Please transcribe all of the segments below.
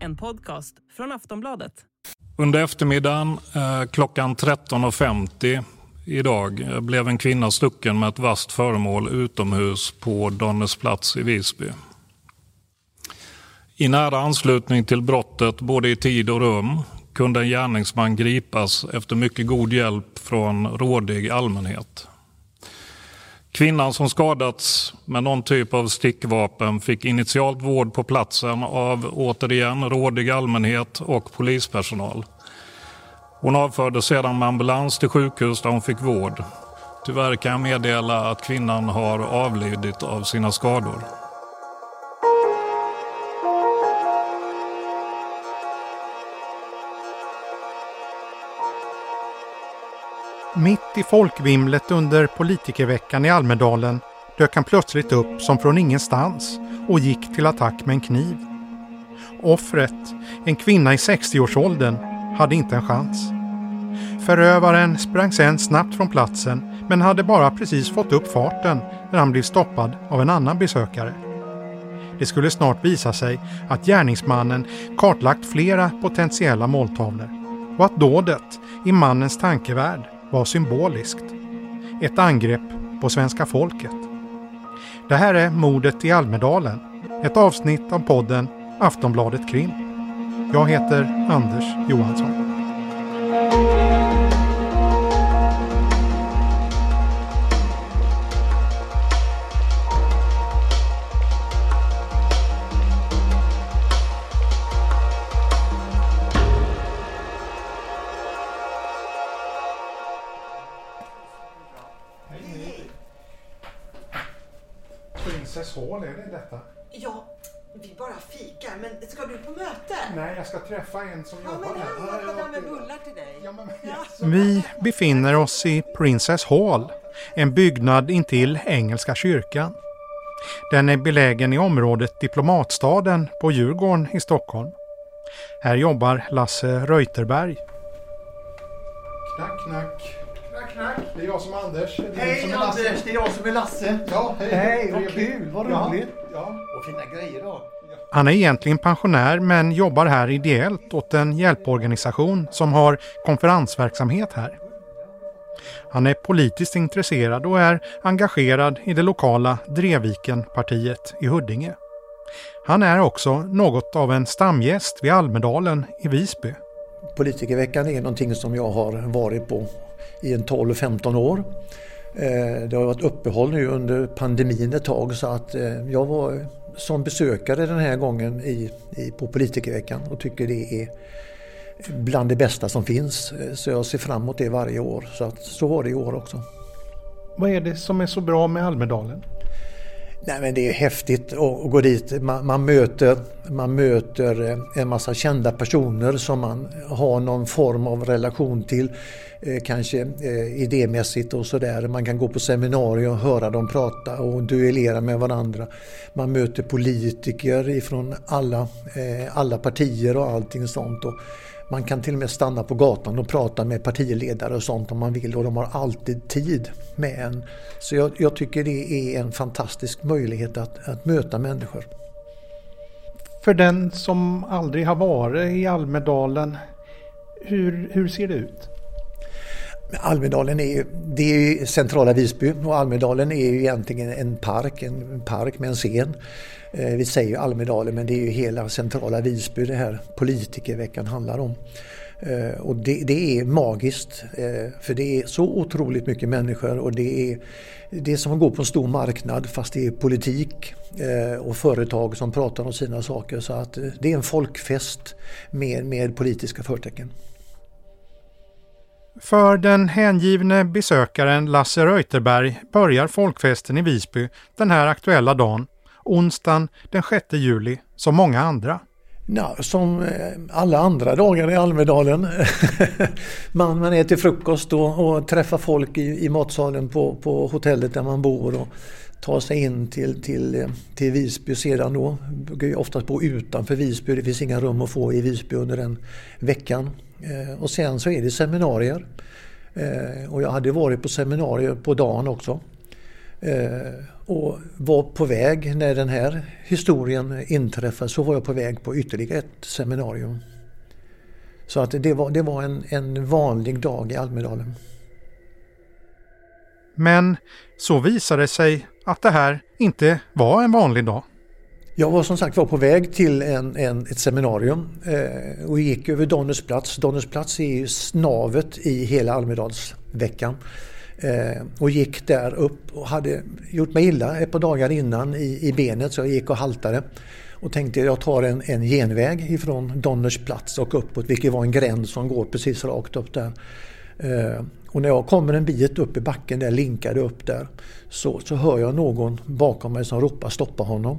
En podcast från Aftonbladet. Under eftermiddagen eh, klockan 13.50 idag eh, blev en kvinna stucken med ett vasst föremål utomhus på Donnäsplats i Visby. I nära anslutning till brottet, både i tid och rum, kunde en gärningsman gripas efter mycket god hjälp från rådig allmänhet. Kvinnan som skadats med någon typ av stickvapen fick initialt vård på platsen av återigen rådig allmänhet och polispersonal. Hon avfördes sedan med ambulans till sjukhus där hon fick vård. Tyvärr kan jag meddela att kvinnan har avlidit av sina skador. Mitt i folkvimlet under politikerveckan i Almedalen dök han plötsligt upp som från ingenstans och gick till attack med en kniv. Offret, en kvinna i 60-årsåldern, hade inte en chans. Förövaren sprang sen snabbt från platsen men hade bara precis fått upp farten när han blev stoppad av en annan besökare. Det skulle snart visa sig att gärningsmannen kartlagt flera potentiella måltavlor och att dådet i mannens tankevärld var symboliskt. Ett angrepp på svenska folket. Det här är Mordet i Almedalen, ett avsnitt av podden Aftonbladet Krim. Jag heter Anders Johansson. En som Ja, men han har där med bullar till dig. Ja, men, Ja. Vi befinner oss i Princess Hall, en byggnad intill Engelska kyrkan. Den är belägen i området Diplomatstaden på Djurgården i Stockholm. Här jobbar Lasse Reuterberg. Knack, knack. Knack, knack. Det är jag som är Anders. Det är du Hej som är Lasse. Anders, det är jag som är Lasse. Ja, hej. Hej, vad kul, vad Ja, roligt. Ja. Och fina grejer då. Han är egentligen pensionär men jobbar här ideellt åt en hjälporganisation som har konferensverksamhet här. Han är politiskt intresserad och är engagerad i det lokala Drevikenpartiet i Huddinge. Han är också något av en stamgäst vid Almedalen i Visby. Politikerveckan är någonting som jag har varit på i en 12-15 år. Eh, det har varit uppehåll nu under pandemin ett tag så att eh, jag var som besökare den här gången i, i, på politikerveckan och tycker det är bland det bästa som finns. Så jag ser fram emot det varje år. Så, att, så var det i år också. Vad är det som är så bra med Almedalen? Nej, men det är häftigt att gå dit. Man, man, möter, man möter eh, en massa kända personer som man har någon form av relation till. eh, Kanske eh, idémässigt och sådär. Man kan gå på seminarier och höra dem prata och duellera med varandra. Man möter politiker ifrån alla, eh, alla partier och allting sånt. Och man kan till och med stanna på gatan och prata med partiledare och sånt om man vill och de har alltid tid med en. Så jag, jag tycker det är en fantastisk möjlighet att, att möta människor. För den som aldrig har varit i Almedalen, hur, hur ser det ut? Almedalen är det är ju centrala Visby och Almedalen är ju egentligen en park, en park med en scen. Eh, vi säger ju Almedalen men det är ju hela centrala Visby det här politikerveckan handlar om. Eh, och det, det är magiskt eh, för det är så otroligt mycket människor och det är, det är som att gå på en stor marknad fast det är politik och företag som pratar om sina saker. Så att det är en folkfest med, med politiska förtecken. För den hängivne besökaren Lasse Reuterberg börjar folkfesten i Visby den här aktuella dagen, onsdagen den 6 juli, som många andra. Ja, som eh, alla andra dagar i Almedalen. man, man äter frukost och, och träffar folk i, i matsalen på, på hotellet där man bor och tar sig in till, till, eh, till Visby sedan då. Brukar oftast bo utanför Visby, det finns inga rum att få i Visby under den veckan. Eh, och sen så är det seminarier. Och jag hade varit på seminarier på dagen också. Och var på väg när den här historien inträffade så var jag på väg på ytterligare ett seminarium. Så att det var, det var en, en vanlig dag i Almedalen. Men så visade det sig att det här inte var en vanlig dag. Jag var som sagt var på väg till en, en, ett seminarium eh, och gick över Donners plats. Donners plats är ju snavet i hela Almedalsveckan. Eh, och gick där upp och hade gjort mig illa ett par dagar innan i, i benet så jag gick och haltade. Och tänkte jag tar en, en genväg ifrån Donners plats och uppåt vilket var en gränd som går precis rakt upp där. Eh, och när jag kommer en bit upp i backen där, linkade upp där, så, så hör jag någon bakom mig som ropar stoppa honom.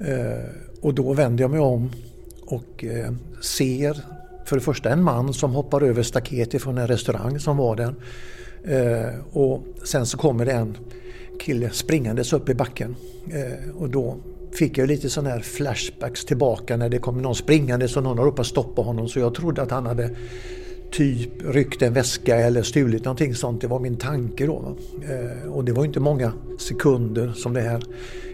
Eh, och då vänder jag mig om och eh, ser för det första en man som hoppar över staketet från en restaurang som var där. Eh, och sen så kommer det en kille springandes upp i backen. Eh, och då fick jag lite sån här flashbacks tillbaka när det kom någon springande så någon har ropat stoppa honom så jag trodde att han hade typ ryckt en väska eller stulit någonting sånt. Det var min tanke då. Eh, och det var inte många sekunder som det här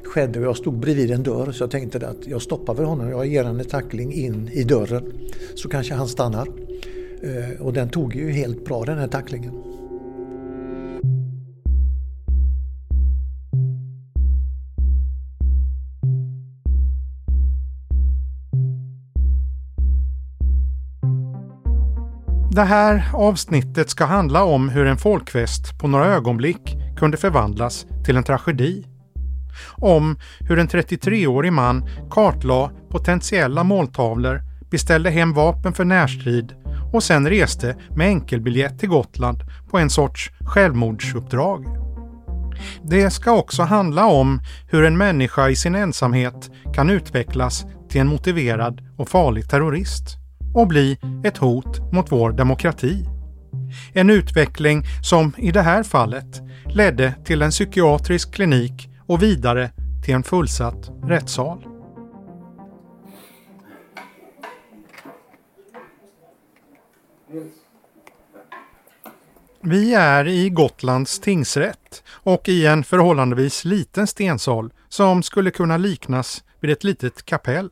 skedde och jag stod bredvid en dörr så jag tänkte att jag stoppar väl honom. Jag ger en tackling in i dörren så kanske han stannar. Eh, och den tog ju helt bra den här tacklingen. Det här avsnittet ska handla om hur en folkfest på några ögonblick kunde förvandlas till en tragedi. Om hur en 33-årig man kartlade potentiella måltavlor, beställde hem vapen för närstrid och sen reste med enkelbiljett till Gotland på en sorts självmordsuppdrag. Det ska också handla om hur en människa i sin ensamhet kan utvecklas till en motiverad och farlig terrorist och bli ett hot mot vår demokrati. En utveckling som i det här fallet ledde till en psykiatrisk klinik och vidare till en fullsatt rättssal. Vi är i Gotlands tingsrätt och i en förhållandevis liten stensal som skulle kunna liknas vid ett litet kapell.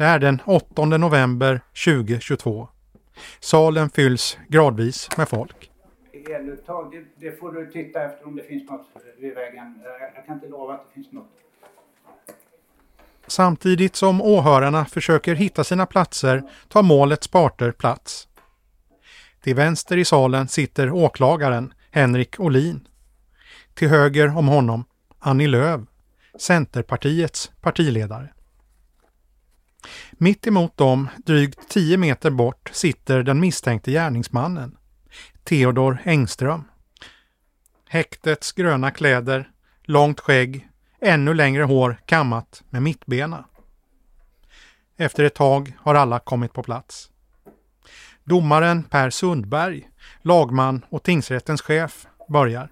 Det är den 8 november 2022. Salen fylls gradvis med folk. Eluttag, det, det får du titta efter om det finns något vid vägen. Jag kan inte lova att det finns något. Samtidigt som åhörarna försöker hitta sina platser tar målets parter plats. Till vänster i salen sitter åklagaren Henrik Olin. Till höger om honom Annie Lööf, Centerpartiets partiledare. Mitt emot dem, drygt 10 meter bort, sitter den misstänkte gärningsmannen, Theodor Engström. Häktets gröna kläder, långt skägg, ännu längre hår kammat med mittbena. Efter ett tag har alla kommit på plats. Domaren Per Sundberg, lagman och tingsrättens chef, börjar.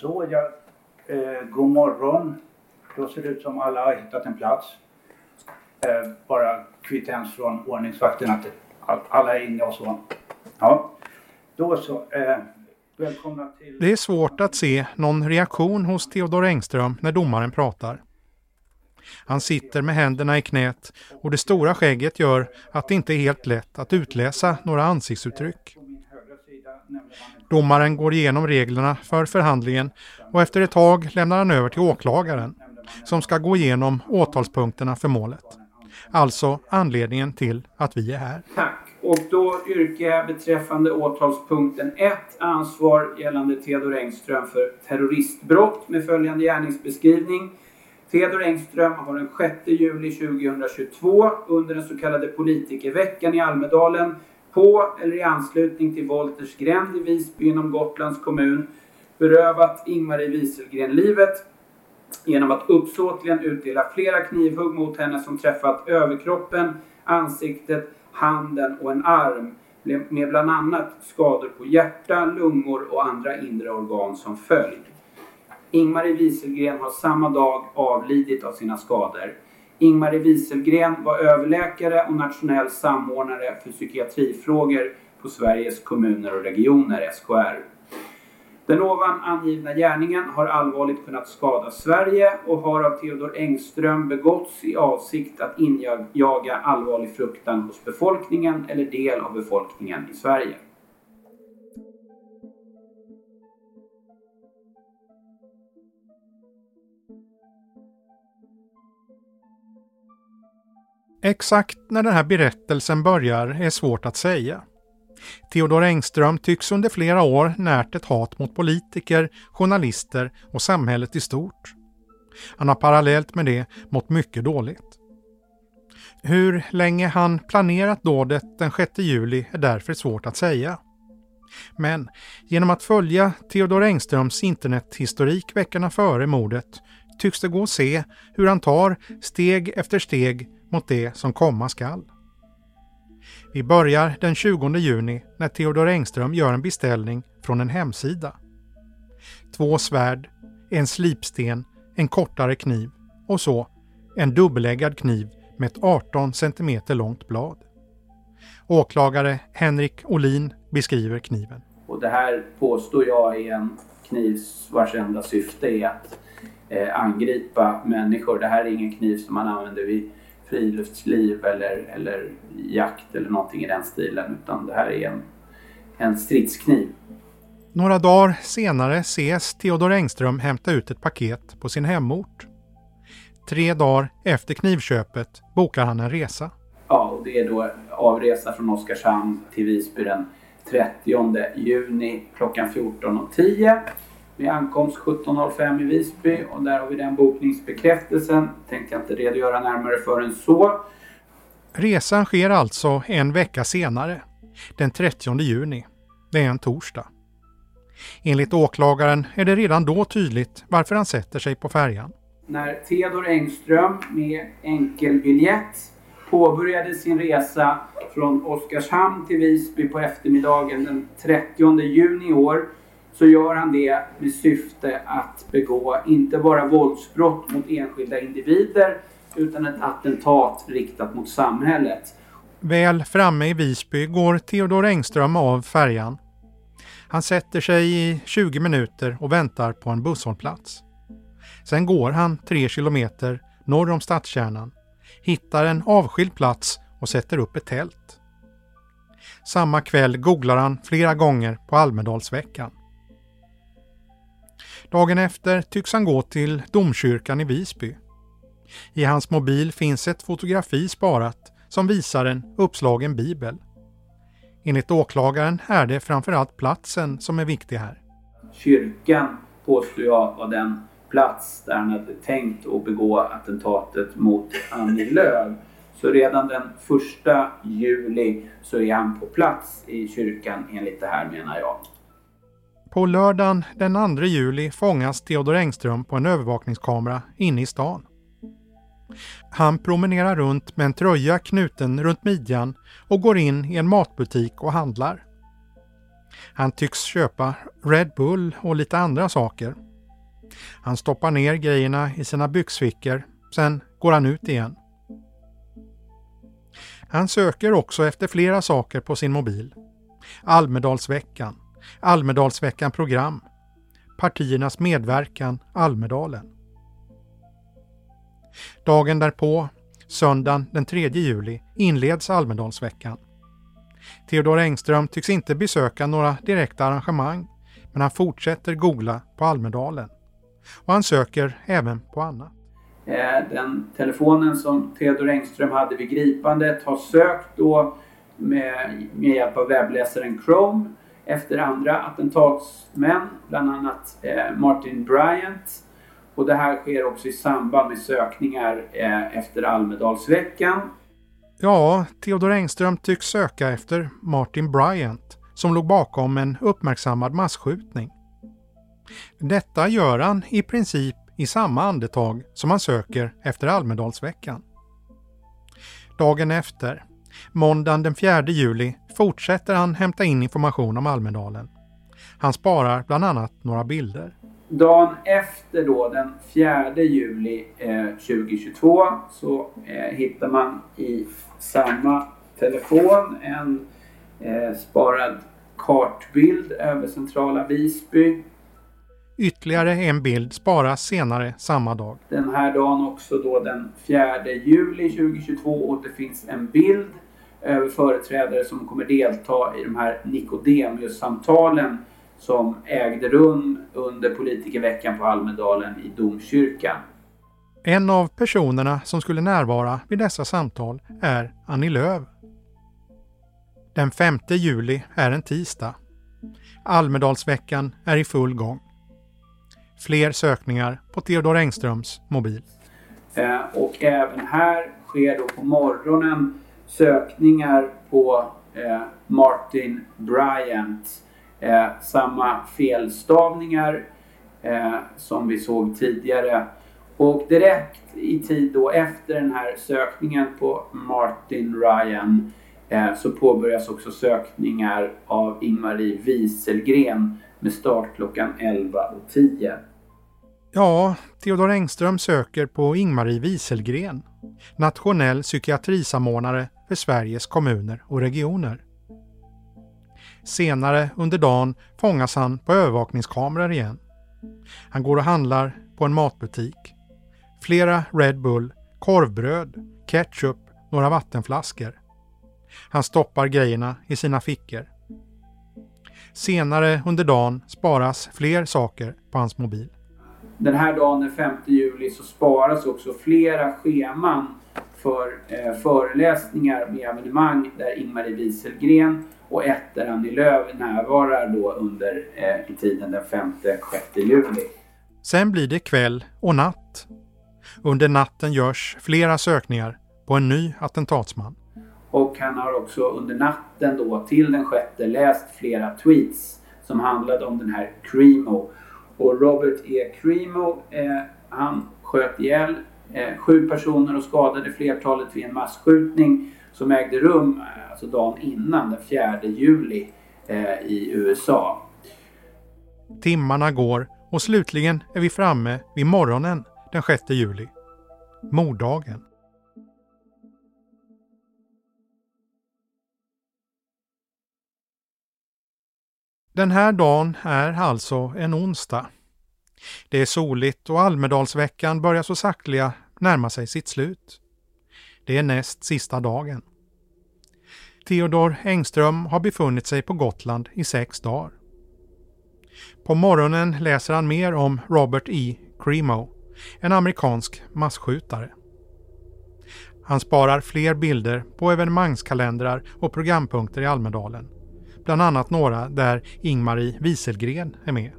Så ja, eh, god morgon. Då ser det ut som alla har hittat en plats. Eh, bara kvittens från ordningsvakten att alla är inne och så. Ja, då så. Eh, välkomna till... Det är svårt att se någon reaktion hos Theodor Engström när domaren pratar. Han sitter med händerna i knät och det stora skägget gör att det inte är helt lätt att utläsa några ansiktsuttryck. Domaren går igenom reglerna för förhandlingen och efter ett tag lämnar han över till åklagaren som ska gå igenom åtalspunkterna för målet. Alltså anledningen till att vi är här. Tack. Och då yrkar jag beträffande åtalspunkten 1 ansvar gällande Theodor Engström för terroristbrott med följande gärningsbeskrivning. Theodor Engström har den 6 juli 2022 under den så kallade politikerveckan i Almedalen på eller i anslutning till Wolters gränd i Visby inom Gotlands kommun berövat Ingmarie Wieselgren livet genom att uppsåtligen utdela flera knivhugg mot henne som träffat överkroppen, ansiktet, handen och en arm med bland annat skador på hjärta, lungor och andra inre organ som följd. Ingmarie Wieselgren har samma dag avlidit av sina skador. Ingmarie Wieselgren var överläkare och nationell samordnare för psykiatrifrågor på Sveriges kommuner och regioner, SKR. Den ovan angivna gärningen har allvarligt kunnat skada Sverige och har av Theodor Engström begåtts i avsikt att injaga allvarlig fruktan hos befolkningen eller del av befolkningen i Sverige. Exakt när den här berättelsen börjar är svårt att säga. Theodor Engström tycks under flera år närt ett hat mot politiker, journalister och samhället i stort. Han har parallellt med det mått mycket dåligt. Hur länge han planerat dådet den 6 juli är därför svårt att säga. Men genom att följa Theodor Engströms internethistorik veckorna före mordet tycks det gå att se hur han tar steg efter steg mot det som komma skall. Vi börjar den 20 juni när Theodor Engström gör en beställning från en hemsida. Två svärd, en slipsten, en kortare kniv och så en dubbeläggad kniv med ett 18 cm långt blad. Åklagare Henrik Olin beskriver kniven. Och det här påstår jag är en kniv vars enda syfte är att eh, angripa människor. Det här är ingen kniv som man använder vid friluftsliv eller, eller jakt eller någonting i den stilen utan det här är en, en stridskniv. Några dagar senare ses Theodor Engström hämta ut ett paket på sin hemort. Tre dagar efter knivköpet bokar han en resa. Ja, och det är då avresa från Oskarshamn till Visby den 30 juni klockan 14.10 med ankomst 17.05 i Visby och där har vi den bokningsbekräftelsen. Tänkte jag inte redogöra närmare för än så. Resan sker alltså en vecka senare, den 30 juni. Det är en torsdag. Enligt åklagaren är det redan då tydligt varför han sätter sig på färjan. När Theodor Engström med enkelbiljett påbörjade sin resa från Oskarshamn till Visby på eftermiddagen den 30 juni i år så gör han det med syfte att begå inte bara våldsbrott mot enskilda individer utan ett attentat riktat mot samhället. Väl framme i Visby går Theodor Engström av färjan. Han sätter sig i 20 minuter och väntar på en busshållplats. Sen går han tre kilometer norr om stadskärnan, hittar en avskild plats och sätter upp ett tält. Samma kväll googlar han flera gånger på Almedalsveckan. Dagen efter tycks han gå till domkyrkan i Visby. I hans mobil finns ett fotografi sparat som visar en uppslagen bibel. Enligt åklagaren är det framförallt platsen som är viktig här. Kyrkan påstår jag var den plats där han hade tänkt att begå attentatet mot Annie Lööf. Så redan den första juli så är han på plats i kyrkan enligt det här menar jag. På lördagen den 2 juli fångas Theodor Engström på en övervakningskamera inne i stan. Han promenerar runt med en tröja knuten runt midjan och går in i en matbutik och handlar. Han tycks köpa Red Bull och lite andra saker. Han stoppar ner grejerna i sina byxfickor, sen går han ut igen. Han söker också efter flera saker på sin mobil. Almedalsveckan, Almedalsveckan program, partiernas medverkan Almedalen. Dagen därpå, söndagen den 3 juli, inleds Almedalsveckan. Theodor Engström tycks inte besöka några direkta arrangemang, men han fortsätter googla på Almedalen. Och han söker även på annat. Eh, den telefonen som Theodor Engström hade vid gripandet har sökt då med, med hjälp av webbläsaren Chrome efter andra attentatsmän, bland annat eh, Martin Bryant. Och det här sker också i samband med sökningar eh, efter Almedalsveckan. Ja, Theodor Engström tycks söka efter Martin Bryant som låg bakom en uppmärksammad massskjutning. Detta gör han i princip i samma andetag som han söker efter Almedalsveckan. Dagen efter, måndagen den 4 juli, fortsätter han hämta in information om Almedalen. Han sparar bland annat några bilder. Dagen efter då, den 4 juli eh, 2022, så eh, hittar man i samma telefon en eh, sparad kartbild över centrala Visby Ytterligare en bild sparas senare samma dag. Den här dagen också då den 4 juli 2022 återfinns en bild företrädare som kommer delta i de här Nikodemius-samtalen som ägde rum under politikerveckan på Almedalen i domkyrkan. En av personerna som skulle närvara vid dessa samtal är Annie Lööf. Den 5 juli är en tisdag. Almedalsveckan är i full gång. Fler sökningar på Theodor Engströms mobil. Eh, och även här sker då på morgonen sökningar på eh, Martin Bryant. Eh, samma felstavningar eh, som vi såg tidigare. Och direkt i tid då efter den här sökningen på Martin Ryan eh, så påbörjas också sökningar av Ingmarie Wieselgren med start klockan 11.10. Ja, Theodor Engström söker på Ingmarie Wieselgren, nationell psykiatrisamordnare för Sveriges kommuner och regioner. Senare under dagen fångas han på övervakningskameror igen. Han går och handlar på en matbutik. Flera Red Bull, korvbröd, ketchup, några vattenflaskor. Han stoppar grejerna i sina fickor. Senare under dagen sparas fler saker på hans mobil. Den här dagen den 5 juli så sparas också flera scheman för eh, föreläsningar med evenemang där Ingmarie Wieselgren och ett där Annie Lööf närvarar då under eh, tiden den 5-6 juli. Sen blir det kväll och natt. Under natten görs flera sökningar på en ny attentatsman. Och han har också under natten då till den sjätte läst flera tweets som handlade om den här Cremo. Och Robert E. Cremo, eh, han sköt ihjäl Eh, sju personer och skadade flertalet vid en massskjutning som ägde rum eh, alltså dagen innan, den 4 juli eh, i USA. Timmarna går och slutligen är vi framme vid morgonen den 6 juli. Morddagen. Den här dagen är alltså en onsdag. Det är soligt och Almedalsveckan börjar så sakteliga närmar sig sitt slut. Det är näst sista dagen. Theodor Engström har befunnit sig på Gotland i sex dagar. På morgonen läser han mer om Robert E. Cremo, en amerikansk massskjutare. Han sparar fler bilder på evenemangskalendrar och programpunkter i Almedalen. Bland annat några där Ingmarie Wieselgren är med.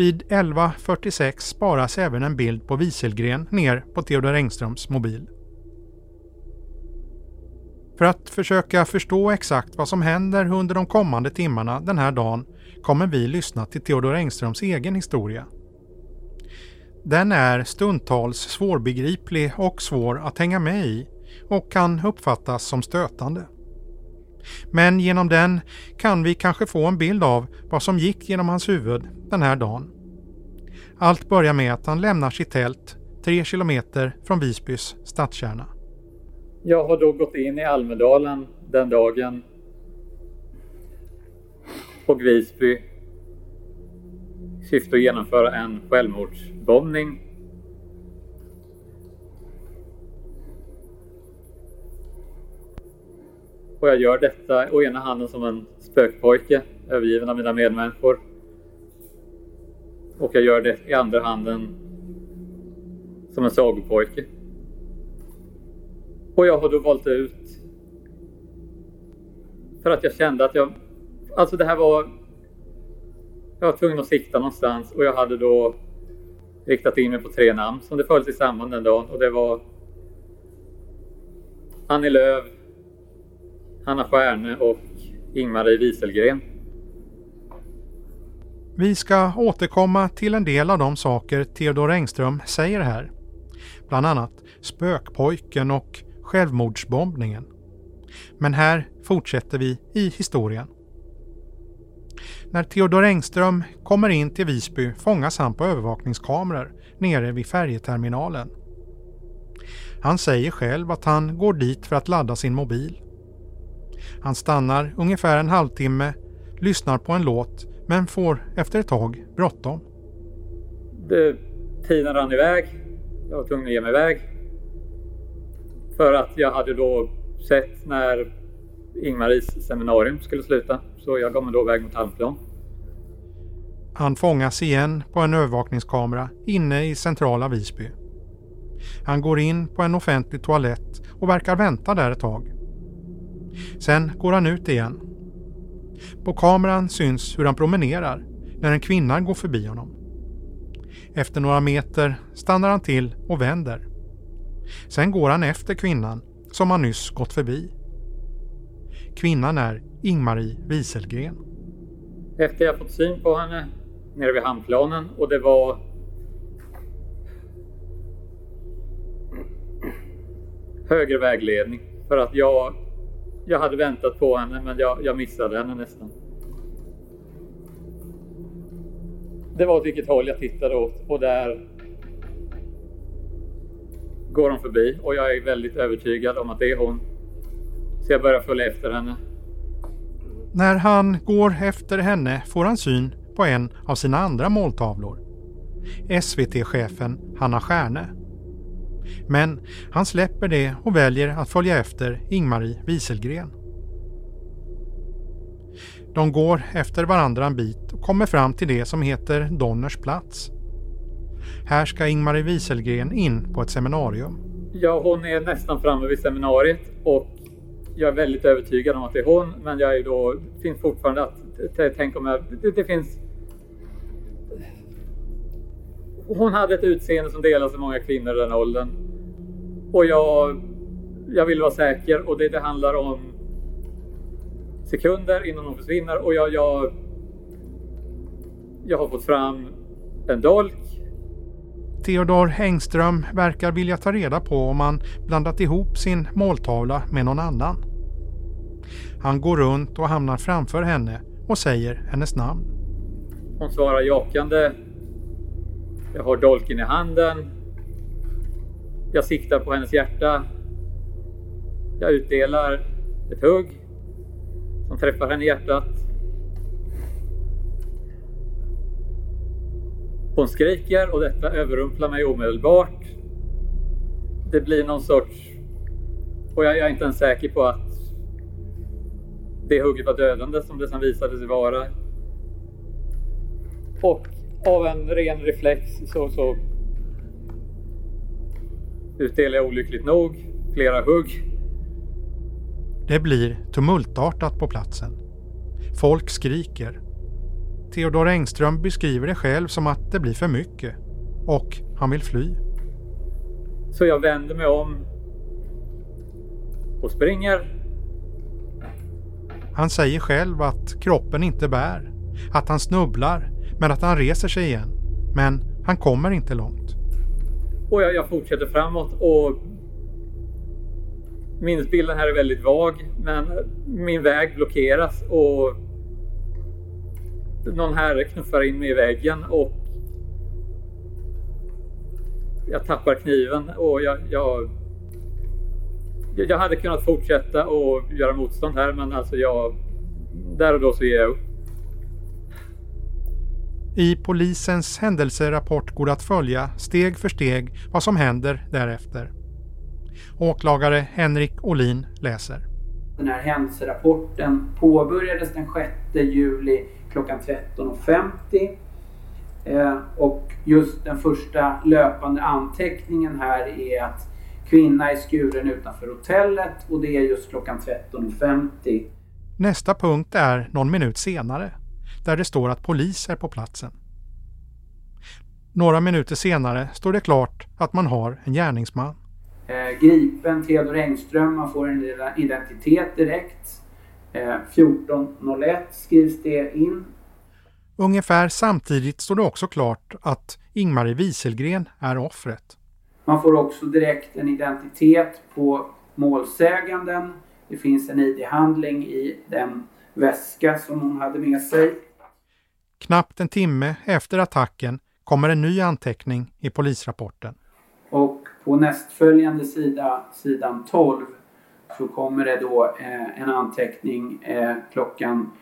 Vid 11.46 sparas även en bild på Wieselgren ner på Theodor Engströms mobil. För att försöka förstå exakt vad som händer under de kommande timmarna den här dagen kommer vi lyssna till Theodor Engströms egen historia. Den är stundtals svårbegriplig och svår att hänga med i och kan uppfattas som stötande. Men genom den kan vi kanske få en bild av vad som gick genom hans huvud den här dagen. Allt börjar med att han lämnar sitt tält tre kilometer från Visbys stadskärna. Jag har då gått in i Almedalen den dagen och Visby i syfte att genomföra en självmordsbombning. Och jag gör detta å ena handen som en spökpojke, övergiven av mina medmänniskor. Och jag gör det i andra handen som en sagopojke. Och jag har då valt ut för att jag kände att jag, alltså det här var, jag var tvungen att sikta någonstans och jag hade då riktat in mig på tre namn som det föll sig samman den dagen och det var Annie Lööf, Hanna Stjärne och Ingmarie Wieselgren. Vi ska återkomma till en del av de saker Theodor Engström säger här. Bland annat spökpojken och självmordsbombningen. Men här fortsätter vi i historien. När Theodor Engström kommer in till Visby fångas han på övervakningskameror nere vid färjeterminalen. Han säger själv att han går dit för att ladda sin mobil. Han stannar ungefär en halvtimme, lyssnar på en låt men får efter ett tag bråttom. Det, tiden rann iväg. Jag var tvungen att ge mig iväg. För att jag hade då sett när Ingmaris seminarium skulle sluta. Så jag gav mig då iväg mot Halmplan. Han fångas igen på en övervakningskamera inne i centrala Visby. Han går in på en offentlig toalett och verkar vänta där ett tag. Sen går han ut igen. På kameran syns hur han promenerar när en kvinna går förbi honom. Efter några meter stannar han till och vänder. Sen går han efter kvinnan som han nyss gått förbi. Kvinnan är Ingmarie Wieselgren. Efter jag fått syn på henne nere vid hamnplanen och det var högre vägledning för att jag, jag hade väntat på henne men jag, jag missade henne nästan. Det var åt vilket håll jag tittade åt och där går hon förbi och jag är väldigt övertygad om att det är hon. Så jag börjar följa efter henne. När han går efter henne får han syn på en av sina andra måltavlor. SVT-chefen Hanna Stjärne. Men han släpper det och väljer att följa efter Ingmarie Wieselgren. De går efter varandra en bit och kommer fram till det som heter Donners plats. Här ska Ingmarie Wieselgren in på ett seminarium. Ja, hon är nästan framme vid seminariet och jag är väldigt övertygad om att det är hon, men jag är då, finns fortfarande att tänka om jag, det, det finns hon hade ett utseende som delas av många kvinnor i den åldern. Och jag, jag vill vara säker och det, det handlar om sekunder innan hon försvinner och jag, jag, jag har fått fram en dolk. Theodor Engström verkar vilja ta reda på om han blandat ihop sin måltavla med någon annan. Han går runt och hamnar framför henne och säger hennes namn. Hon svarar jakande. Jag har dolken i handen. Jag siktar på hennes hjärta. Jag utdelar ett hugg som träffar henne i hjärtat. Hon skriker och detta överrumplar mig omedelbart. Det blir någon sorts... Och jag är inte ens säker på att det hugget var dödande som det sen visade sig vara. Och av en ren reflex så, så utdelar jag olyckligt nog flera hugg. Det blir tumultartat på platsen. Folk skriker. Theodor Engström beskriver det själv som att det blir för mycket och han vill fly. Så jag vänder mig om och springer. Han säger själv att kroppen inte bär, att han snubblar men att han reser sig igen. Men han kommer inte långt. Och jag, jag fortsätter framåt och minnesbilden här är väldigt vag men min väg blockeras och någon herre knuffar in mig i väggen och jag tappar kniven och jag, jag, jag hade kunnat fortsätta och göra motstånd här men alltså jag där och då så ger jag upp. I polisens händelserapport går det att följa steg för steg vad som händer därefter. Åklagare Henrik Olin läser. Den här händelserapporten påbörjades den 6 juli klockan 13.50 eh, och just den första löpande anteckningen här är att kvinna är skuren utanför hotellet och det är just klockan 13.50. Nästa punkt är någon minut senare där det står att polis är på platsen. Några minuter senare står det klart att man har en gärningsman. Eh, gripen Theodor Engström, man får en identitet direkt. Eh, 14.01 skrivs det in. Ungefär samtidigt står det också klart att Ingmarie Wieselgren är offret. Man får också direkt en identitet på målsäganden. Det finns en ID-handling i den väska som hon hade med sig. Knappt en timme efter attacken kommer en ny anteckning i polisrapporten. Och på nästföljande sida, sidan 12, så kommer det då eh, en anteckning eh, klockan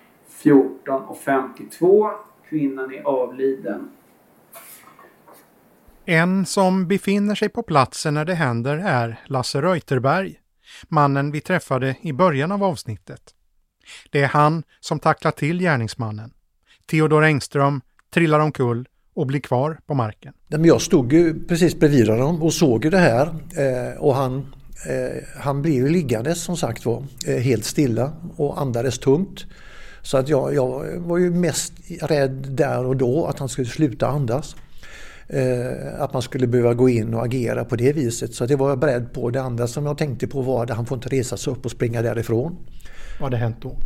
14.52. Kvinnan är avliden. En som befinner sig på platsen när det händer är Lasse Reuterberg, mannen vi träffade i början av avsnittet. Det är han som tacklar till gärningsmannen. Theodor Engström trillar omkull och blir kvar på marken. Jag stod ju precis bredvid honom och såg ju det här eh, och han, eh, han blev ju liggande som sagt var helt stilla och andades tungt. Så att jag, jag var ju mest rädd där och då att han skulle sluta andas. Eh, att man skulle behöva gå in och agera på det viset. Så det var jag beredd på. Det andra som jag tänkte på var att han får inte resa sig upp och springa därifrån. Vad hade hänt då?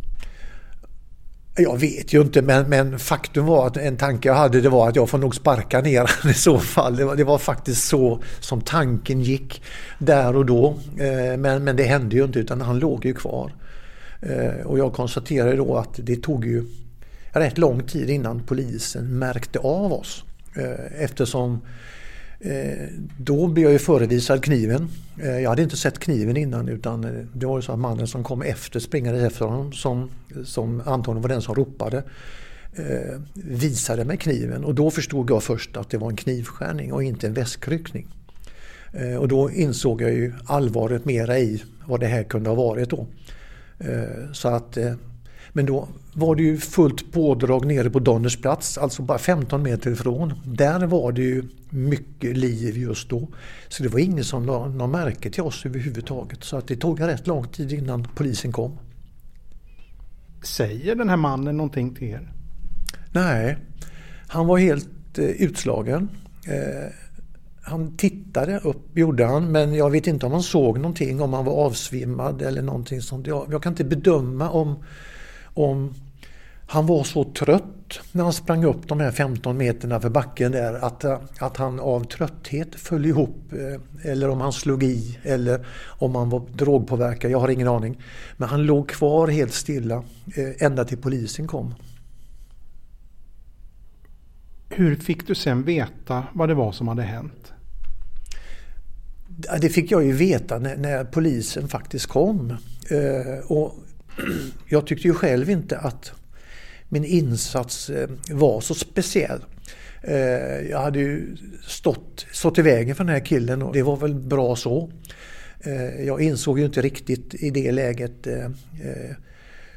Jag vet ju inte men, men, faktum var att en tanke jag hade det var att jag får nog sparka ner honom i så fall. Det var, det var, faktiskt så som tanken gick där och då. Eh, men, men det hände ju inte utan han låg ju kvar. Eh, och jag konstaterade då att det tog ju rätt lång tid innan polisen märkte av oss. Eh, eftersom Eh, då blev jag ju förevisad kniven. Eh, jag hade inte sett kniven innan utan eh, det var ju så att mannen som kom efter, springade efter honom, som, som antagligen var den som ropade, visade mig kniven och då förstod jag först att det var en knivskärning och inte en väskryckning. Och då insåg jag ju allvaret mera i vad det här kunde ha varit då. Så att, men då var det ju fullt pådrag nere på Donners plats, alltså bara 15 meter ifrån. Där var det ju mycket liv just då. Så det var ingen som la någon märke till oss överhuvudtaget. Så att det tog rätt lång tid innan polisen kom. Säger den här mannen någonting till er? Nej, han var helt eh, utslagen. Eh, han tittade upp, gjorde han, men jag vet inte om han såg någonting, om han var avsvimmad eller någonting sånt. Jag, jag kan inte bedöma om, om han var så trött när han sprang upp de här 15 meterna för backen där att, att han av trötthet föll ihop eh, eller om han slog i eller om han var drogpåverkad. Jag har ingen aning. Men han låg kvar helt stilla eh, ända till polisen kom. Hur fick du sen veta vad det var som hade hänt? Det fick jag ju veta när, när polisen faktiskt kom. Eh, och jag tyckte ju själv inte att min insats eh, var så speciell. Eh, jag hade ju stått, stått i vägen för den här killen och det var väl bra så. Eh, jag insåg ju inte riktigt i det läget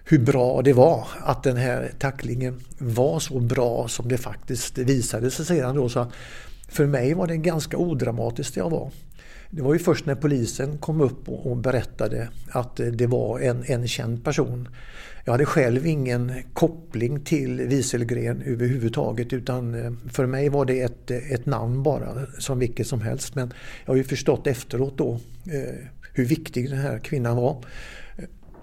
hur bra det var att den här tacklingen var så bra som det faktiskt visade sig sedan då. Så för mig var det ganska odramatiskt det jag var. Det var ju först när polisen kom upp och berättade att eh, det var en, en känd person. Jag hade själv ingen koppling till Wieselgren överhuvudtaget utan eh, för mig var det ett, eh, ett namn bara som vilket som helst. Men jag har ju förstått efteråt då eh, hur viktig den här kvinnan var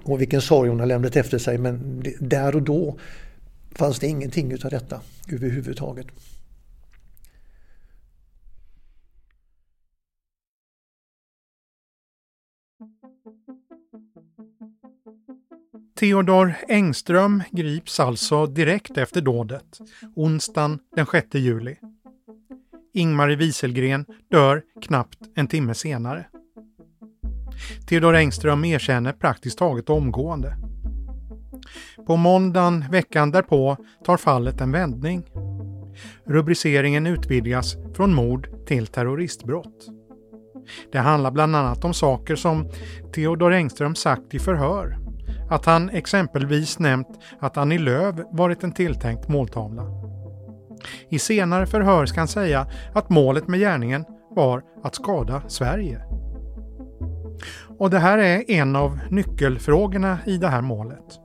och vilken sorg hon har lämnat efter sig men där och då fanns det ingenting utav detta överhuvudtaget. Theodor Engström grips alltså direkt efter dådet, onsdagen den 6 juli. Ingmarie Wieselgren dör knappt en timme senare. Theodor Engström erkänner praktiskt taget omgående. På måndagen veckan därpå tar fallet en vändning. Rubriceringen utvidgas från mord till terroristbrott. Det handlar bland annat om saker som Theodor Engström sagt i förhör. Att han exempelvis nämnt att Annie Lööf varit en tilltänkt måltavla. I senare förhör ska han säga att målet med gärningen var att skada Sverige. Och det här är en av nyckelfrågorna i det här målet.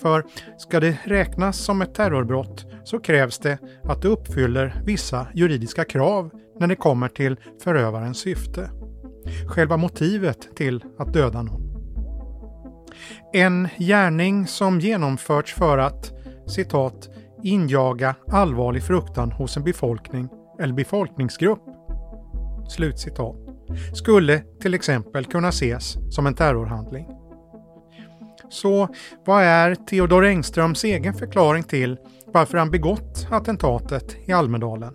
För ska det räknas som ett terrorbrott så krävs det att det uppfyller vissa juridiska krav när det kommer till förövarens syfte. Själva motivet till att döda någon. En gärning som genomförts för att citat injaga allvarlig fruktan hos en befolkning eller befolkningsgrupp. Slutcitat skulle till exempel kunna ses som en terrorhandling. Så vad är Theodor Engströms egen förklaring till varför han begått attentatet i Almedalen?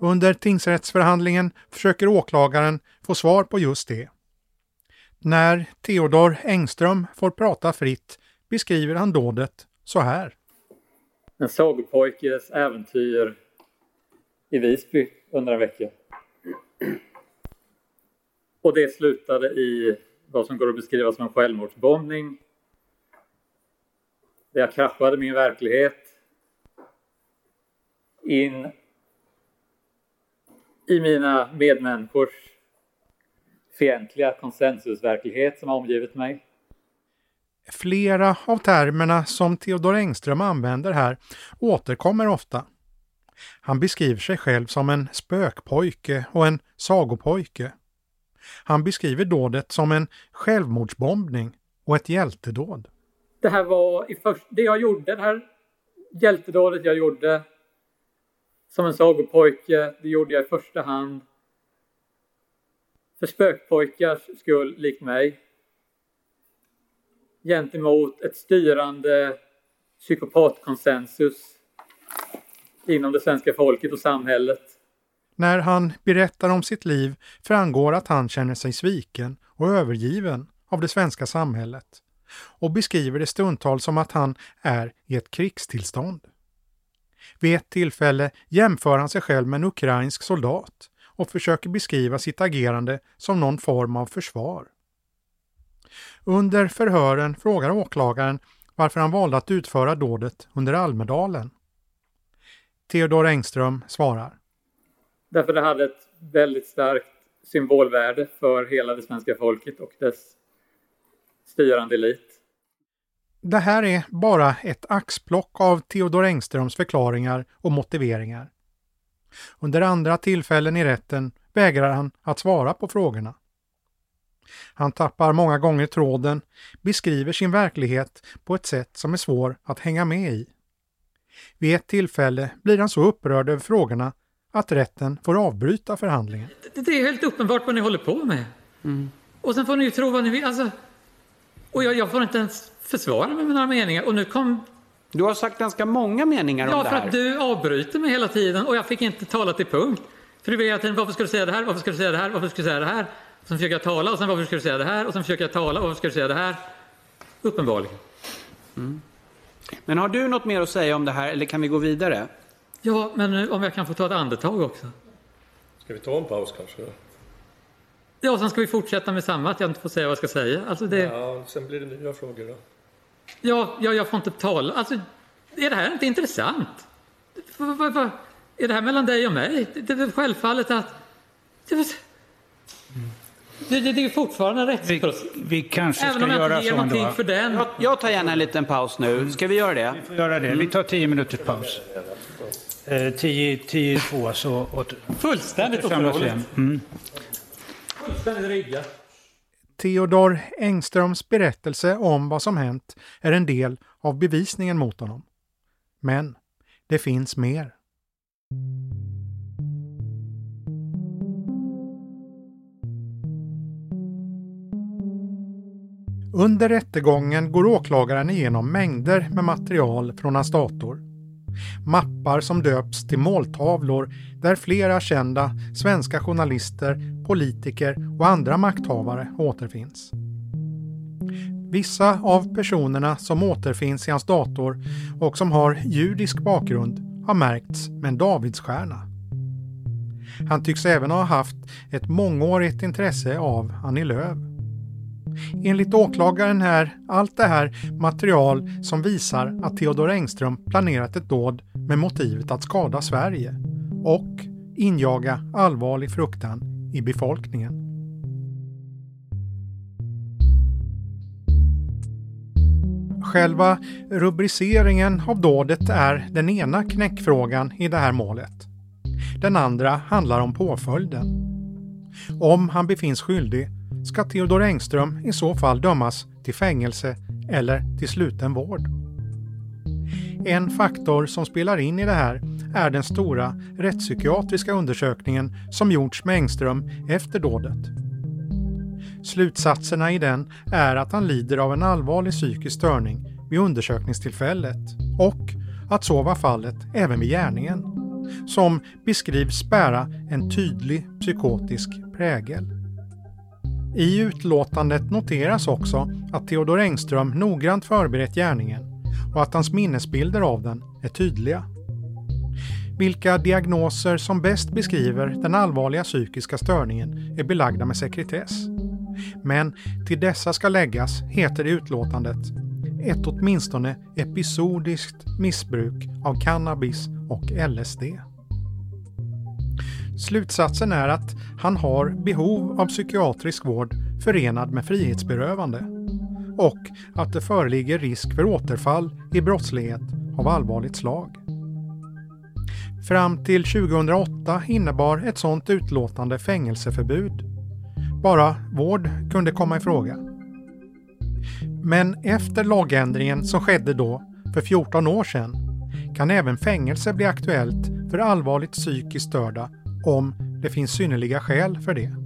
Under tingsrättsförhandlingen försöker åklagaren få svar på just det. När Theodor Engström får prata fritt beskriver han dådet så här. En sagopojkes äventyr i Visby under en vecka. Och det slutade i vad som går att beskriva som en självmordsbombning. Där jag kraschade min verklighet in i mina medmänniskors fientliga konsensusverklighet som har omgivit mig. Flera av termerna som Theodor Engström använder här återkommer ofta. Han beskriver sig själv som en spökpojke och en sagopojke. Han beskriver dådet som en självmordsbombning och ett hjältedåd. Det här var i först, det jag gjorde, det här hjältedådet jag gjorde som en sagopojke, det gjorde jag i första hand för spökpojkars skull, likt mig. Gentemot ett styrande psykopatkonsensus inom det svenska folket och samhället. När han berättar om sitt liv framgår att han känner sig sviken och övergiven av det svenska samhället och beskriver det stundtals som att han är i ett krigstillstånd. Vid ett tillfälle jämför han sig själv med en ukrainsk soldat och försöker beskriva sitt agerande som någon form av försvar. Under förhören frågar åklagaren varför han valde att utföra dådet under Almedalen. Theodor Engström svarar. Därför det hade ett väldigt starkt symbolvärde för hela det svenska folket och dess styrande elit. Det här är bara ett axplock av Theodor Engströms förklaringar och motiveringar. Under andra tillfällen i rätten vägrar han att svara på frågorna. Han tappar många gånger tråden, beskriver sin verklighet på ett sätt som är svår att hänga med i. Vid ett tillfälle blir han så upprörd över frågorna att rätten får avbryta förhandlingen. Det, är helt uppenbart vad ni håller på med. Mm. Och sen får ni ju tro vad ni vill. Alltså, och jag, jag får inte ens försvara mig med några meningar. Och nu kom... Du har sagt ganska många meningar ja, om det här. Ja, för att du avbryter mig hela tiden och jag fick inte tala till punkt. För du vill hela tiden, varför ska du säga det här? Varför ska du säga det här? Varför ska du säga det här? Och sen försöker jag tala och sen varför ska du säga det här? Och sen försöker jag tala och varför ska du säga det här? Uppenbarligen. Mm. Men har du något mer att säga om det här eller kan vi gå vidare? Ja, men om jag kan få ta ett andetag också. Ska vi ta en paus kanske? Ja, sen ska vi fortsätta med samma, att jag inte får säga vad jag ska säga. Alltså det... Ja, sen blir det nya frågor då. Ja, ja, jag får inte tala. Alltså, är det här inte intressant? Är det här mellan dig och mig? Det är väl självfallet att... Det, det, det, det är fortfarande en rättsprocess. Vi, vi kanske Även ska göra så ändå. För den. Jag, jag tar gärna en liten paus nu. Ska vi göra det? Vi får göra det. Vi tar tio minuters paus. Eh, tio, tio, två så... Åt, Fullständigt otroligt. Mm. Fullständigt riggat. Theodor Engströms berättelse om vad som hänt är en del av bevisningen mot honom. Men det finns mer. Under rättegången går åklagaren igenom mängder med material från hans dator. Mappar som döps till måltavlor där flera kända svenska journalister, politiker och andra makthavare återfinns. Vissa av personerna som återfinns i hans dator och som har judisk bakgrund har märkts med en Davidsstjärna. Han tycks även ha haft ett mångårigt intresse av Annie Lööf. Enligt åklagaren är allt det här material som visar att Theodor Engström planerat ett dåd med motivet att skada Sverige och injaga allvarlig fruktan i befolkningen. Själva rubriceringen av dådet är den ena knäckfrågan i det här målet. Den andra handlar om påföljden. Om han befinns skyldig ska Theodor Engström i så fall dömas till fängelse eller till sluten vård. En faktor som spelar in i det här är den stora rättspsykiatriska undersökningen som gjorts med Engström efter dådet. Slutsatserna i den är att han lider av en allvarlig psykisk störning vid undersökningstillfället och att så var fallet även vid gärningen, som beskrivs bära en tydlig psykotisk prägel. I utlåtandet noteras också att Theodor Engström noggrant förberett gärningen och att hans minnesbilder av den är tydliga. Vilka diagnoser som bäst beskriver den allvarliga psykiska störningen är belagda med sekretess. Men till dessa ska läggas, heter det i utlåtandet, ett åtminstone episodiskt missbruk av cannabis och LSD. Slutsatsen är att han har behov av psykiatrisk vård förenad med frihetsberövande och att det föreligger risk för återfall i brottslighet av allvarligt slag. Fram till 2008 innebar ett sådant utlåtande fängelseförbud. Bara vård kunde komma i fråga. Men efter lagändringen som skedde då, för 14 år sedan, kan även fängelse bli aktuellt för allvarligt psykiskt störda om det finns synnerliga skäl för det.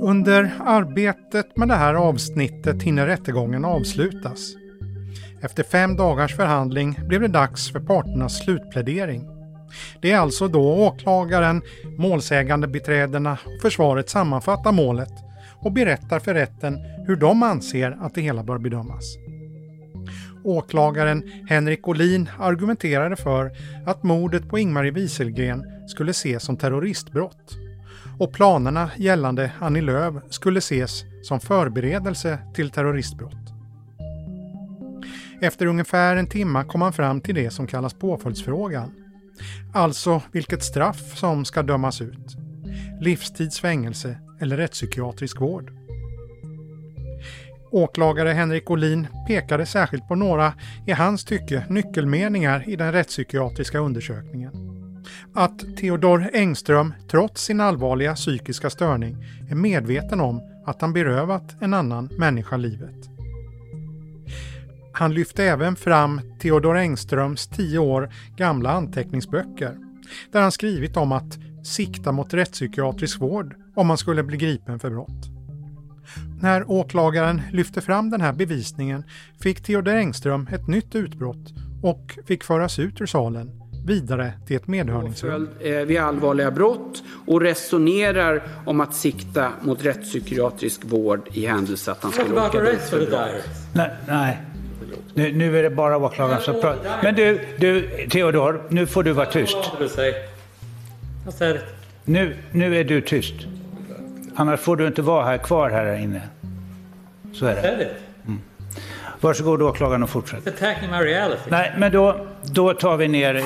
Under arbetet med det här avsnittet hinner rättegången avslutas. Efter fem dagars förhandling blev det dags för parternas slutplädering. Det är alltså då åklagaren, målsägande beträdena och försvaret sammanfattar målet och berättar för rätten hur de anser att det hela bör bedömas. Åklagaren Henrik Olin argumenterade för att mordet på Ingmarie Wieselgren skulle ses som terroristbrott och planerna gällande Annie Lööf skulle ses som förberedelse till terroristbrott. Efter ungefär en timme kom han fram till det som kallas påföljdsfrågan. Alltså vilket straff som ska dömas ut. Livstids fängelse eller rättspsykiatrisk vård. Åklagare Henrik Olin pekade särskilt på några, i hans tycke, nyckelmeningar i den rättspsykiatriska undersökningen. Att Theodor Engström, trots sin allvarliga psykiska störning, är medveten om att han berövat en annan människa livet. Han lyfte även fram Theodor Engströms tio år gamla anteckningsböcker där han skrivit om att sikta mot rättspsykiatrisk vård om man skulle bli gripen för brott. När åklagaren lyfte fram den här bevisningen fick Theodor Engström ett nytt utbrott och fick föras ut ur salen vidare till ett medhörningsrum. Eh, vid allvarliga brott och resonerar om att sikta mot rättspsykiatrisk vård i händelse att han skulle åka dit för brott. Nej, nej. Nu, nu är det bara åklagaren som pratar. Men du, du, Theodor, nu får du vara tyst. Nu, nu är du tyst. Annars får du inte vara här kvar här inne. Så är det. Varsågod åklagaren och fortsätt. attacking my reality. Nej, men då, då tar vi ner eh,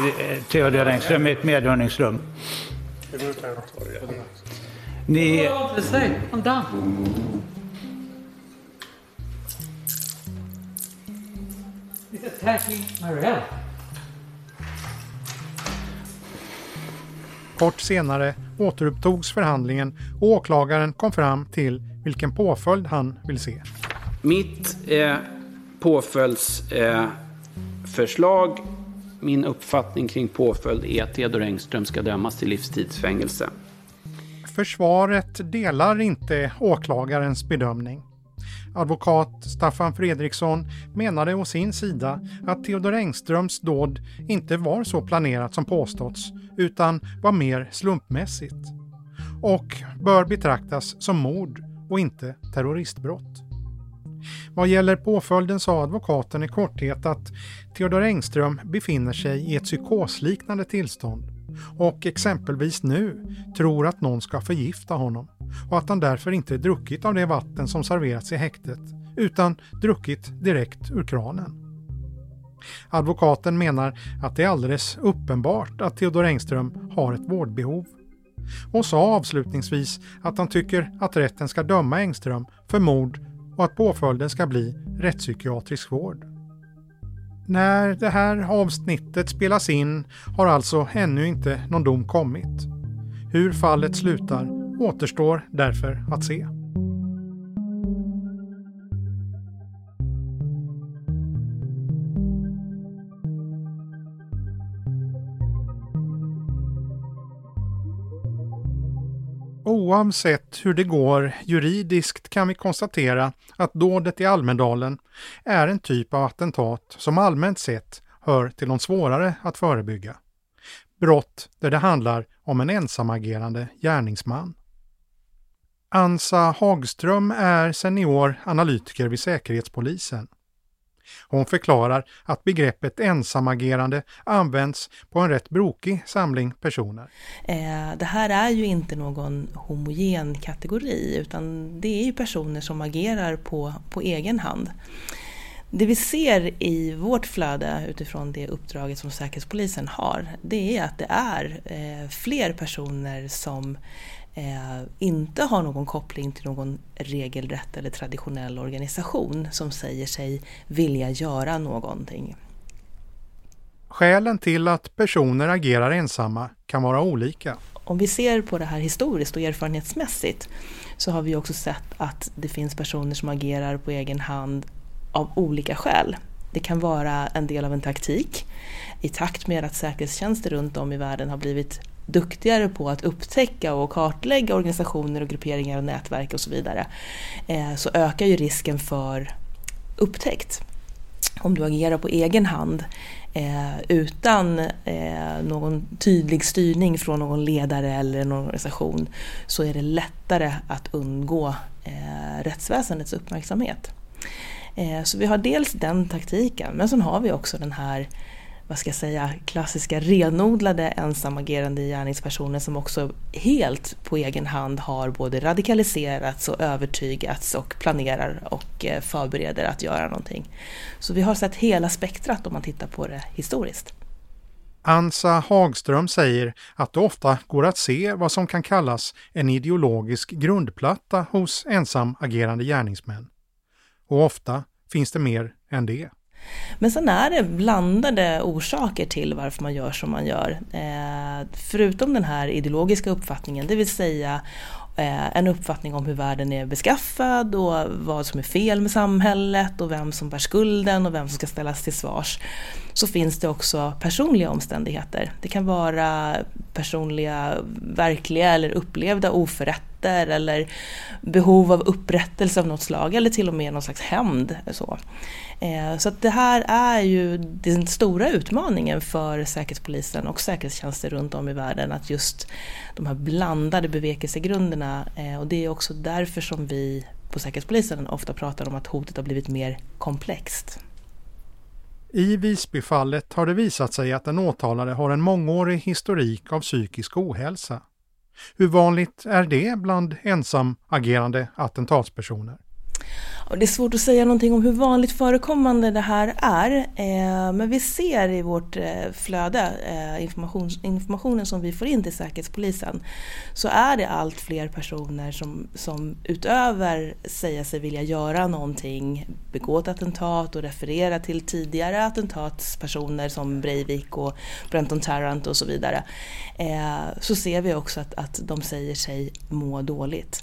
Theodor Engström i ett medhörningsrum. Ni... I'm done. He's attacking my reality. Kort senare återupptogs förhandlingen och åklagaren kom fram till vilken påföljd han vill se. Mitt eh, påföljdsförslag, eh, min uppfattning kring påföljd är att Theodor Engström ska dömas till livstidsfängelse. Försvaret delar inte åklagarens bedömning. Advokat Staffan Fredriksson menade å sin sida att Theodor Engströms dåd inte var så planerat som påståtts utan var mer slumpmässigt och bör betraktas som mord och inte terroristbrott. Vad gäller påföljden sa advokaten i korthet att Theodor Engström befinner sig i ett psykosliknande tillstånd och exempelvis nu tror att någon ska förgifta honom och att han därför inte druckit av det vatten som serverats i häktet utan druckit direkt ur kranen. Advokaten menar att det är alldeles uppenbart att Theodor Engström har ett vårdbehov och sa avslutningsvis att han tycker att rätten ska döma Engström för mord och att påföljden ska bli rättspsykiatrisk vård. När det här avsnittet spelas in har alltså ännu inte någon dom kommit. Hur fallet slutar återstår därför att se. Oavsett hur det går juridiskt kan vi konstatera att dådet i Almedalen är en typ av attentat som allmänt sett hör till de svårare att förebygga. Brott där det handlar om en ensamagerande gärningsman. Ansa Hagström är senior analytiker vid Säkerhetspolisen. Hon förklarar att begreppet ensamagerande används på en rätt brokig samling personer. Eh, det här är ju inte någon homogen kategori utan det är ju personer som agerar på, på egen hand. Det vi ser i vårt flöde utifrån det uppdraget som Säkerhetspolisen har, det är att det är eh, fler personer som eh, inte har någon koppling till någon regelrätt eller traditionell organisation som säger sig vilja göra någonting. Skälen till att personer agerar ensamma kan vara olika. Om vi ser på det här historiskt och erfarenhetsmässigt så har vi också sett att det finns personer som agerar på egen hand av olika skäl. Det kan vara en del av en taktik i takt med att säkerhetstjänster runt om i världen har blivit duktigare på att upptäcka och kartlägga organisationer och grupperingar och nätverk och så vidare eh, så ökar ju risken för upptäckt. Om du agerar på egen hand eh, utan eh, någon tydlig styrning från någon ledare eller en organisation så är det lättare att undgå rättsväsendets uppmärksamhet. Så vi har dels den taktiken men sen har vi också den här vad ska jag säga, klassiska renodlade ensamagerande gärningspersoner som också helt på egen hand har både radikaliserats och övertygats och planerar och eh, förbereder att göra någonting. Så vi har sett hela spektrat om man tittar på det historiskt. Ansa Hagström säger att det ofta går att se vad som kan kallas en ideologisk grundplatta hos ensamagerande gärningsmän. Och ofta finns det mer än det. Men sen är det blandade orsaker till varför man gör som man gör. Eh, förutom den här ideologiska uppfattningen, det vill säga eh, en uppfattning om hur världen är beskaffad och vad som är fel med samhället och vem som bär skulden och vem som ska ställas till svars. Så finns det också personliga omständigheter. Det kan vara personliga, verkliga eller upplevda oförrätter eller behov av upprättelse av något slag eller till och med någon slags hämnd. Så. Eh, så att det här är ju den stora utmaningen för Säkerhetspolisen och säkerhetstjänster runt om i världen att just de här blandade bevekelsegrunderna eh, och det är också därför som vi på Säkerhetspolisen ofta pratar om att hotet har blivit mer komplext. I Visbyfallet har det visat sig att den åtalade har en mångårig historik av psykisk ohälsa. Hur vanligt är det bland ensamagerande attentatspersoner? Det är svårt att säga någonting om hur vanligt förekommande det här är. Eh, men vi ser i vårt eh, flöde, eh, information, informationen som vi får in till Säkerhetspolisen, så är det allt fler personer som, som utöver säga sig vilja göra någonting, begå ett attentat och referera till tidigare attentatspersoner som Breivik och Brenton Tarrant och så vidare, så ser vi också att, att de säger sig må dåligt.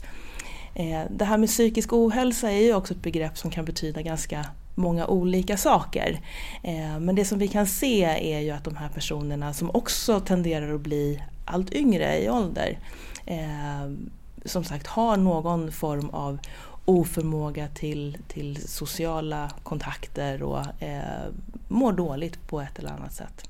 Eh, det här med psykisk ohälsa är ju också ett begrepp som kan betyda ganska många olika saker. Eh, men det som vi kan se är ju att de här personerna som också tenderar att bli allt yngre i ålder eh, som sagt har någon form av oförmåga till, till sociala kontakter och mår dåligt på ett eller annat sätt.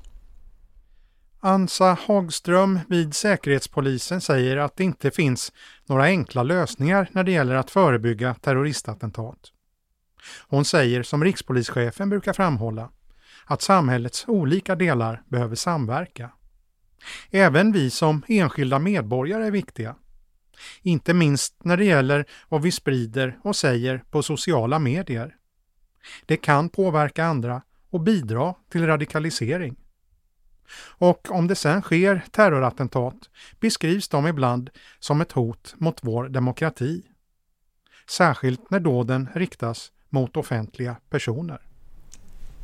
Ansa Hagström vid Säkerhetspolisen säger att det inte finns några enkla lösningar när det gäller att förebygga terroristattentat. Hon säger, som rikspolischefen brukar framhålla, att samhällets olika delar behöver samverka. Även vi som enskilda medborgare är viktiga. Inte minst när det gäller vad vi sprider och säger på sociala medier. Det kan påverka andra och bidra till radikalisering. Och om det sen sker terrorattentat beskrivs de ibland som ett hot mot vår demokrati. Särskilt när dåden riktas mot offentliga personer.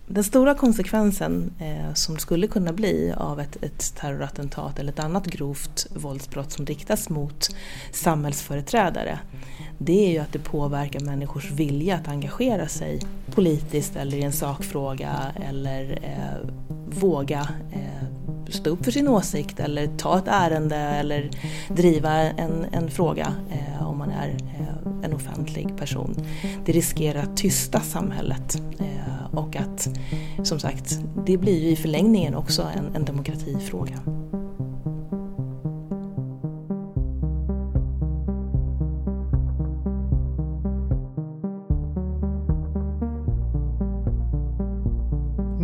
Den stora konsekvensen eh, som skulle kunna bli av ett, ett terrorattentat eller ett annat grovt våldsbrott som riktas mot samhällsföreträdare det är ju att det påverkar människors vilja att engagera sig politiskt eller i en sakfråga eller eh, våga eh, stå upp för sin åsikt eller ta ett ärende eller driva en, en fråga eh, om man är eh, en offentlig person. Det riskerar att tysta samhället eh, och att, som sagt, det blir ju i förlängningen också en, en demokratifråga.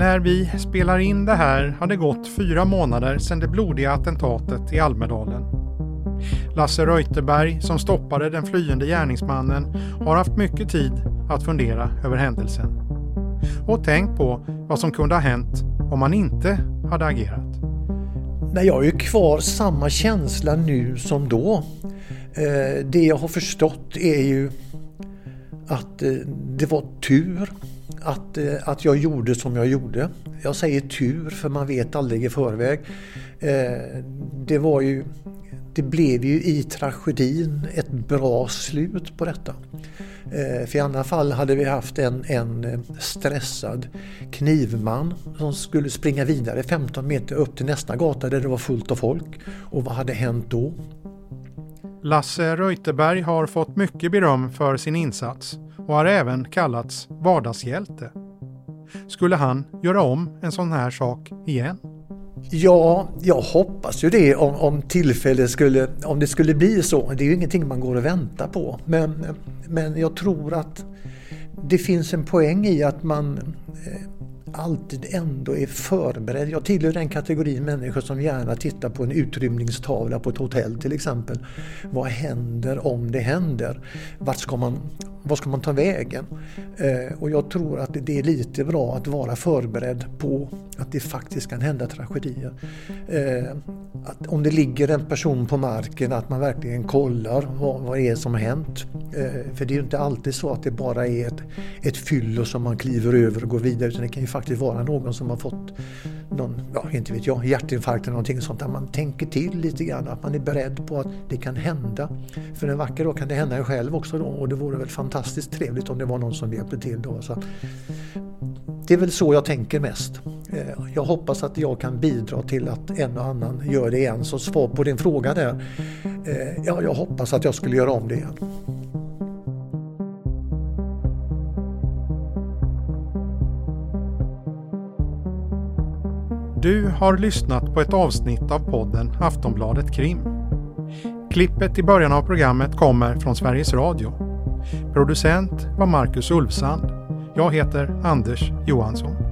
När vi spelar in det här har det gått fyra månader sedan det blodiga attentatet i Almedalen. Lasse Reuterberg, som stoppade den flyende gärningsmannen, har haft mycket tid att fundera över händelsen. Och tänkt på vad som kunde ha hänt om han inte hade agerat. Nej, jag har ju kvar samma känsla nu som då. Eh, det jag har förstått är ju att eh, det var tur att, eh, att jag gjorde som jag gjorde. Jag säger tur för man vet aldrig i förväg. Eh, det var ju det blev ju i tragedin ett bra slut på detta. Eh, för i andra fall hade vi haft en, en stressad knivman som skulle springa vidare 15 meter upp till nästa gata där det var fullt av folk. Och vad hade hänt då? Lasse Reuterberg har fått mycket beröm för sin insats och har även kallats vardagshjälte. Skulle han göra om en sån här sak igen? Ja, jag hoppas ju det om, om tillfället skulle, om det skulle bli så. Det är ju ingenting man går och väntar på. Men, men jag tror att det finns en poäng i att man eh, alltid ändå är förberedd. Jag tillhör den kategorin människor som gärna tittar på en utrymningstavla på ett hotell till exempel. Vad händer om det händer? Vart ska man, vad ska man ta vägen? Eh, och jag tror att det är lite bra att vara förberedd på att det faktiskt kan hända tragedier. Eh, att om det ligger en person på marken att man verkligen kollar vad, vad det är som har hänt. Eh, för det är ju inte alltid så att det bara är ett, ett fyllo som man kliver över och går vidare utan det kan ju faktiskt vara någon som har fått någon, ja inte vet jag, hjärtinfarkt eller någonting sånt där man tänker till lite grann, att man är beredd på att det kan hända. För en vacker dag kan det hända en själv också då och det vore väl fantastiskt trevligt om det var någon som hjälpte till då. Så det är väl så jag tänker mest. Eh, jag hoppas att jag kan bidra till att en och annan gör det igen. Så svar på din fråga där. Eh, ja, jag hoppas att jag skulle göra om det igen. Du har lyssnat på ett avsnitt av podden Aftonbladet Krim. Klippet i början av programmet kommer från Sveriges Radio. Producent var Marcus Ulfsand. Jag heter Anders Johansson.